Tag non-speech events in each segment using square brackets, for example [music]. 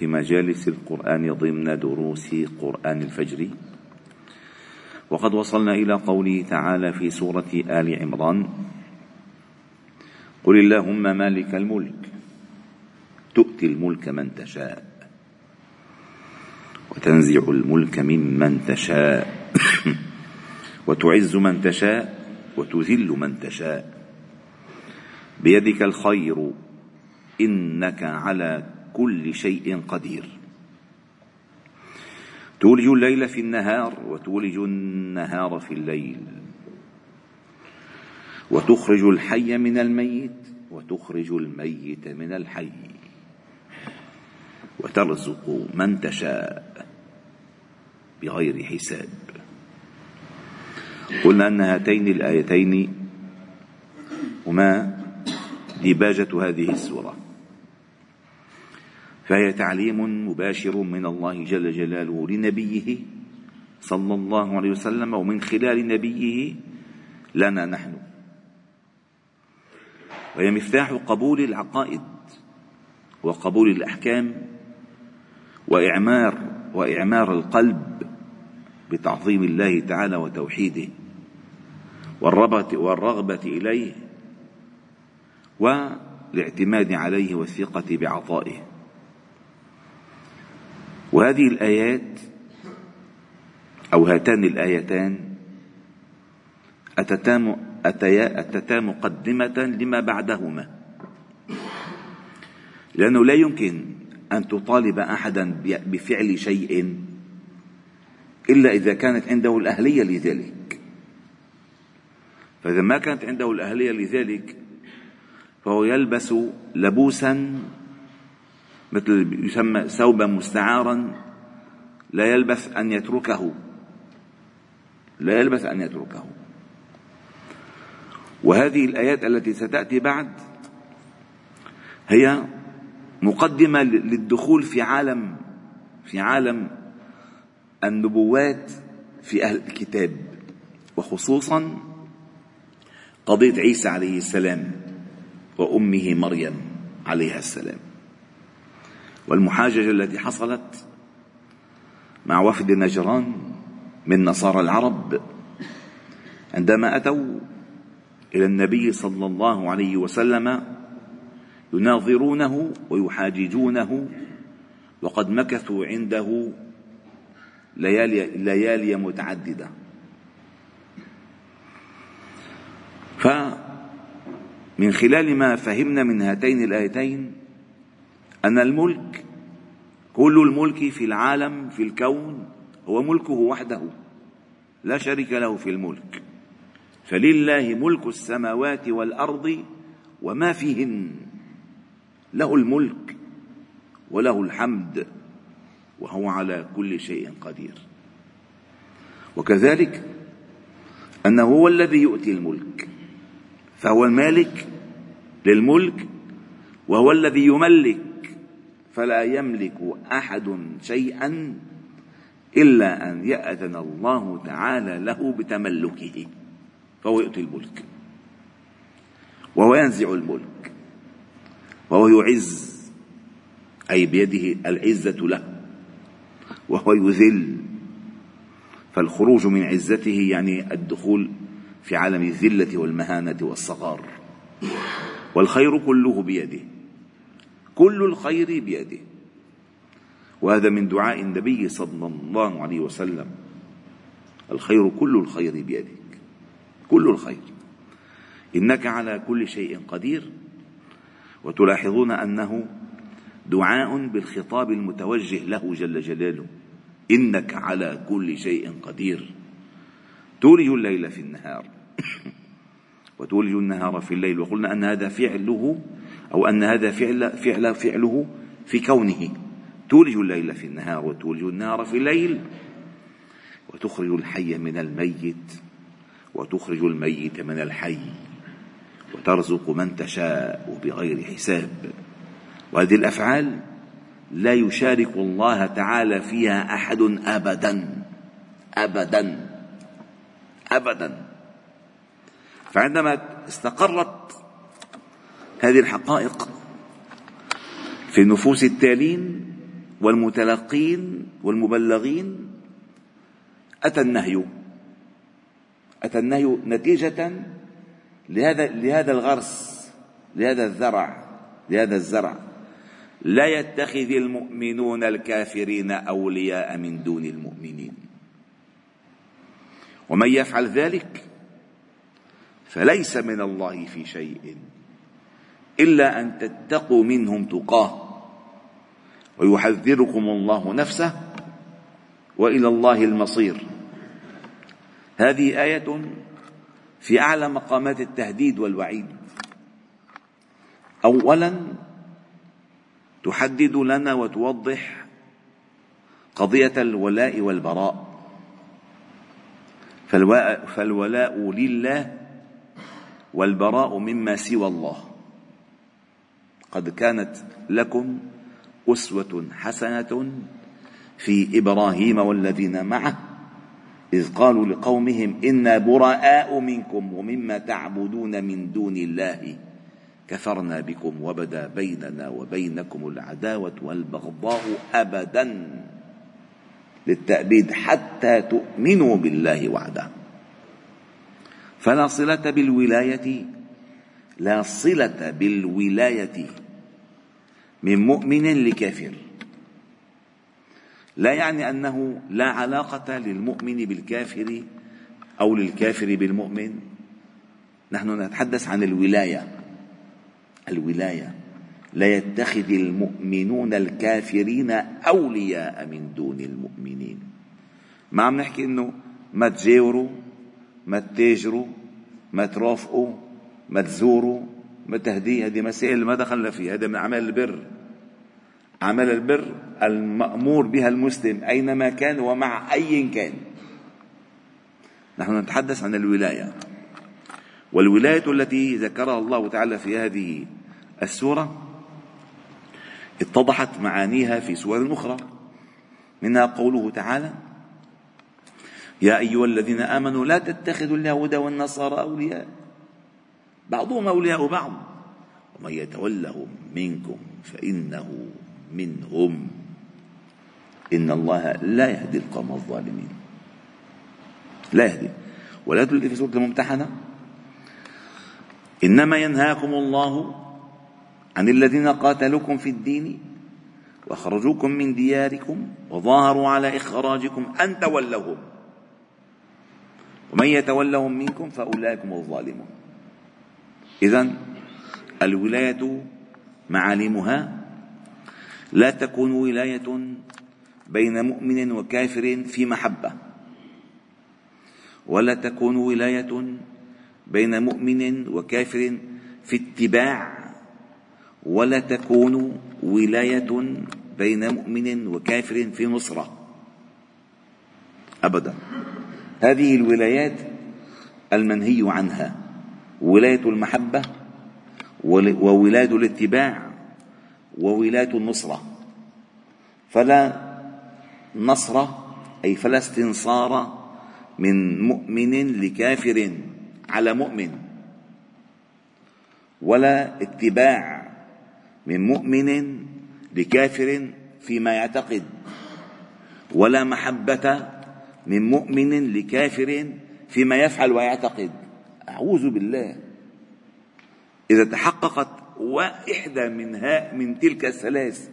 في مجالس القرآن ضمن دروس قرآن الفجر. وقد وصلنا إلى قوله تعالى في سورة آل عمران قل اللهم مالك الملك تؤتي الملك من تشاء وتنزع الملك ممن تشاء وتعز من تشاء وتذل من تشاء. بيدك الخير انك على كل شيء قدير. تولج الليل في النهار وتولج النهار في الليل. وتخرج الحي من الميت وتخرج الميت من الحي. وترزق من تشاء بغير حساب. قلنا أن هاتين الآيتين هما ديباجة هذه السورة. فهي تعليم مباشر من الله جل جلاله لنبيه صلى الله عليه وسلم ومن خلال نبيه لنا نحن. وهي مفتاح قبول العقائد وقبول الأحكام وإعمار وإعمار القلب بتعظيم الله تعالى وتوحيده والرغبه والرغبة إليه والاعتماد عليه والثقة بعطائه. وهذه الآيات أو هاتان الآيتان أتتا أتيا أتتا مقدمة لما بعدهما. لأنه لا يمكن أن تطالب أحدا بفعل شيء إلا إذا كانت عنده الأهلية لذلك. فإذا ما كانت عنده الأهلية لذلك فهو يلبس لبوسا مثل يسمى ثوبا مستعارا لا يلبث أن يتركه. لا يلبث أن يتركه. وهذه الآيات التي ستأتي بعد هي مقدمة للدخول في عالم في عالم النبوات في أهل الكتاب وخصوصا قضية عيسى عليه السلام وأمه مريم عليها السلام. والمحاججة التي حصلت مع وفد نجران من نصارى العرب عندما أتوا إلى النبي صلى الله عليه وسلم يناظرونه ويحاججونه وقد مكثوا عنده ليالي, ليالي متعددة. فمن خلال ما فهمنا من هاتين الآيتين أن الملك كل الملك في العالم في الكون هو ملكه وحده لا شريك له في الملك. فلله ملك السماوات والأرض وما فيهن. له الملك وله الحمد وهو على كل شيء قدير. وكذلك أنه هو الذي يؤتي الملك فهو المالك للملك وهو الذي يملك فلا يملك أحد شيئا إلا أن يأذن الله تعالى له بتملكه فهو يؤتي الملك وهو ينزع الملك وهو يعز أي بيده العزة له وهو يذل فالخروج من عزته يعني الدخول في عالم الذلة والمهانة والصغار والخير كله بيده. كل الخير بيده. وهذا من دعاء النبي صلى الله عليه وسلم. الخير كل الخير بيدك. كل الخير. إنك على كل شيء قدير. وتلاحظون أنه دعاء بالخطاب المتوجه له جل جلاله. إنك على كل شيء قدير. تولج الليل في النهار. [laughs] وتولج النهار في الليل. وقلنا أن هذا فعله أو أن هذا فعل فعل فعله في كونه. تولج الليل في النهار وتولج النهار في الليل. وتخرج الحي من الميت. وتخرج الميت من الحي. وترزق من تشاء بغير حساب. وهذه الأفعال لا يشارك الله تعالى فيها أحد ابدا. ابدا. ابدا. فعندما استقرت هذه الحقائق في نفوس التالين والمتلقين والمبلغين. أتى النهي أتى النهي نتيجة لهذا لهذا الغرس لهذا الزرع لهذا الزرع. لا يتخذ المؤمنون الكافرين أولياء من دون المؤمنين. ومن يفعل ذلك فليس من الله في شيء. إلا أن تتقوا منهم تقاه. ويحذركم الله نفسه وإلى الله المصير. هذه آية في أعلى مقامات التهديد والوعيد. اولا تحدد لنا وتوضح قضية الولاء والبراء. فالولاء لله والبراء مما سوى الله. قد كانت لكم أسوة حسنة في إبراهيم والذين معه إذ قالوا لقومهم أنا براء منكم ومما تعبدون من دون الله كفرنا بكم وبدا بيننا وبينكم العداوة والبغضاء أبدا للتأبيد حتى تؤمنوا بالله وحده. فلا صلة بالولاية لا صلة بالولاية من مؤمن لكافر. لا يعني أنه لا علاقة للمؤمن بالكافر أو للكافر بالمؤمن. نحن نتحدث عن الولاية. الولاية لا يتخذ المؤمنون الكافرين أولياء من دون المؤمنين. ما عم نحكي إنه ما تجاوروا ما تتاجروا ما ترافقوا ما تزوروا ما تهدي هذه مسائل ما دخلنا فيها هذا من أعمال البر. عمل البر المأمور بها المسلم أينما كان ومع أي كان. نحن نتحدث عن الولاية. والولاية التي ذكرها الله تعالى في هذه السورة اتضحت معانيها في سور أخرى. منها قوله تعالى يا أيها الذين آمنوا لا تتخذوا اليهود والنصارى أولياء بعضهم أولياء بعض. ومن يتولهم منكم فإنه منهم. إن الله لا يهدي القوم الظالمين. لا يهدي. ولا تلقي في سورة الممتحنة. إنما ينهاكم الله عن الذين قاتلوكم في الدين وأخرجوكم من دياركم وظاهروا على إخراجكم أن تولوهم. ومن يتولهم منكم فأولئك هم الظالمون. إذا الولاية معالمها لا تكون ولاية بين مؤمن وكافر في محبة ولا تكون ولاية بين مؤمن وكافر في اتباع ولا تكون ولاية بين مؤمن وكافر في نصرة. أبدا. هذه الولايات المنهي عنها. ولاية المحبة وولاية الاتباع وولاية النصرة. فلا نصر أي فلا استنصار من مؤمن لكافر على مؤمن. ولا اتباع من مؤمن لكافر فيما يعتقد. ولا محبة من مؤمن لكافر فيما يفعل ويعتقد. أعوذ بالله. إذا تحققت وإحدى منها من تلك الثلاث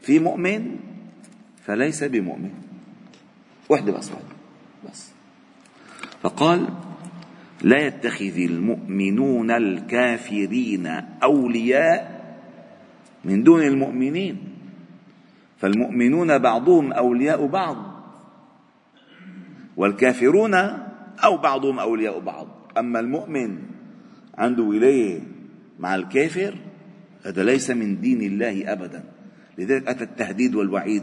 في مؤمن فليس بمؤمن. وحدة بس واحدة بس. فقال لا يتخذ المؤمنون الكافرين أولياء من دون المؤمنين. فالمؤمنون بعضهم أولياء بعض والكافرون أو بعضهم أولياء بعض. أما المؤمن عنده ولاية مع الكافر هذا ليس من دين الله ابدا. لذلك أتى التهديد والوعيد.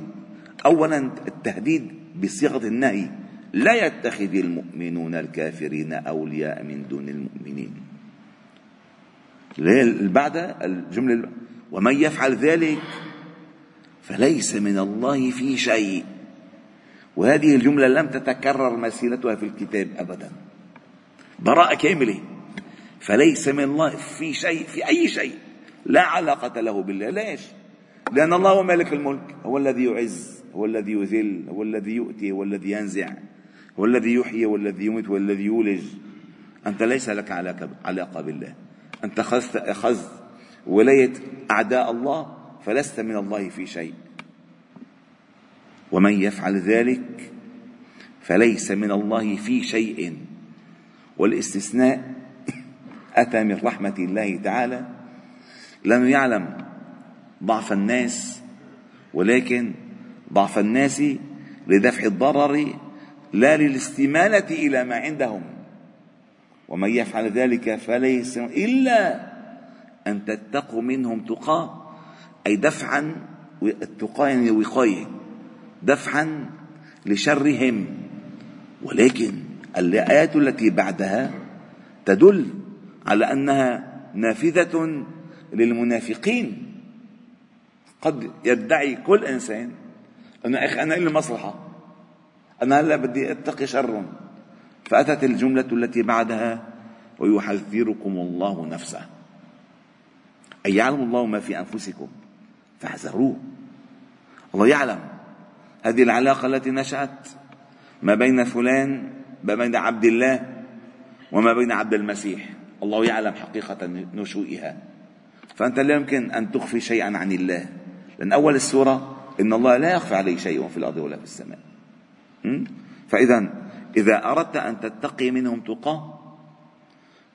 أولا التهديد بصيغة النهي. لا يتخذ المؤمنون الكافرين أولياء من دون المؤمنين. بعد الجملة ومن يفعل ذلك فليس من الله في شيء. وهذه الجملة لم تتكرر مسيرتها في الكتاب أبدا. براءة كاملة فليس من الله في شيء في أي شيء لا علاقة له بالله. ليش؟ لأن الله هو مالك الملك. هو الذي يعز هو الذي يذل هو الذي يؤتي هو الذي ينزع هو الذي يحيي والذي يميت والذي يولج. أنت ليس لك علاقة بالله. أنت أخذت أخذت ولاية أعداء الله فلست من الله في شيء. ومن يفعل ذلك فليس من الله في شيء. والاستثناء أتى من رحمة الله تعالى لم يعلم ضعف الناس ولكن ضعف الناس لدفع الضرر لا للاستمالة إلى ما عندهم. ومن يفعل ذلك فليس إلا أن تتقوا منهم تقاه أي دفعا التقاء يعني وقاية دفعا لشرهم. ولكن الآيات التي بعدها تدل على أنها نافذة للمنافقين. قد يدعي كل إنسان أنه أخي أنا إلي مصلحة أنا هلا بدي أتقي شر. فأتت الجملة التي بعدها ويحذركم الله نفسه. أي يعلم الله ما في أنفسكم؟ فاحذروه. الله يعلم. هذه العلاقة التي نشأت ما بين فلان ما بين عبد الله وما بين عبد المسيح. الله يعلم حقيقة نشوئها. فأنت لا يمكن أن تخفي شيئا عن الله. لأن أول السورة إن الله لا يخفى عليه شيء في الأرض ولا في السماء. فإذا إذا أردت أن تتقي منهم تقاه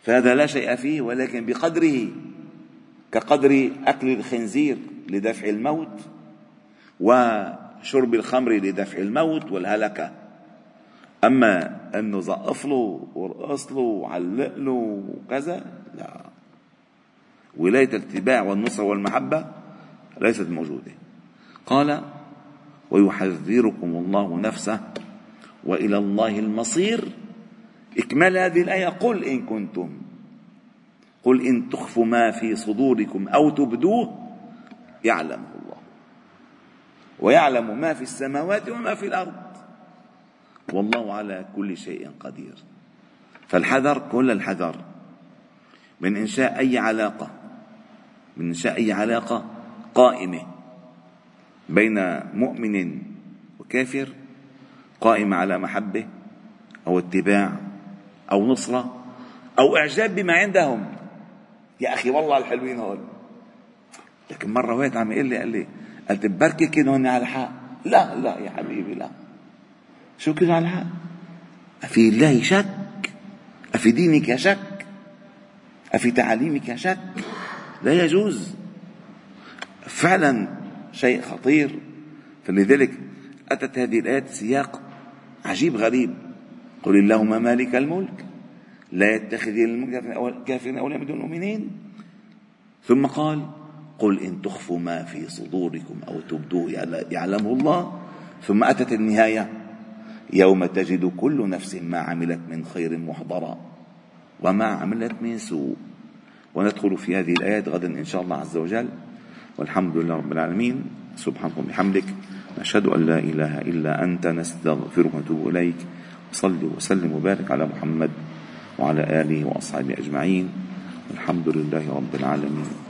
فهذا لا شيء فيه ولكن بقدره كقدر أكل الخنزير لدفع الموت وشرب الخمر لدفع الموت والهلكة أما أنه زقف له ورقص له وعلق له وكذا لا. ولاية الاتباع والنصرة والمحبة ليست موجودة. قال ويحذركم الله نفسه وإلى الله المصير. إكمال هذه الآية قل إن كنتم قل إن تخفوا ما في صدوركم أو تبدوه يعلمه الله. ويعلم ما في السماوات وما في الأرض. والله على كل شيء قدير. فالحذر كل الحذر. من إنشاء أي علاقة من إنشاء أي علاقة قائمة بين مؤمن وكافر قائمة على محبة أو اتباع أو نصرة أو إعجاب بما عندهم. يا أخي والله الحلوين هول. لكن مرة وقت عم يقول لي قال لي قلت بركي كانوا على الحق لا لا يا حبيبي لا. شو كانوا على الحق أفي الله شك؟ أفي دينك شك؟ أفي تعاليمك شك؟ لا يجوز. فعلا شيء خطير. فلذلك أتت هذه الآيات سياق عجيب غريب. قل اللهم مالك الملك. لا يتخذ الكافرين أولياء من دون المؤمنين. ثم قال قل إن تخفوا ما في صدوركم أو تبدوه يعلمه الله. ثم أتت النهاية يوم تجد كل نفس ما عملت من خير محضرا وما عملت من سوء. وندخل في هذه الآيات غدا إن شاء الله عز وجل. والحمد لله رب العالمين. سبحانك وبحمدك. نشهد أن لا إله إلا أنت. نستغفرك ونتوب إليك. وصلي وسلم وبارك على محمد وعلى آله وأصحابه أجمعين. والحمد لله رب العالمين.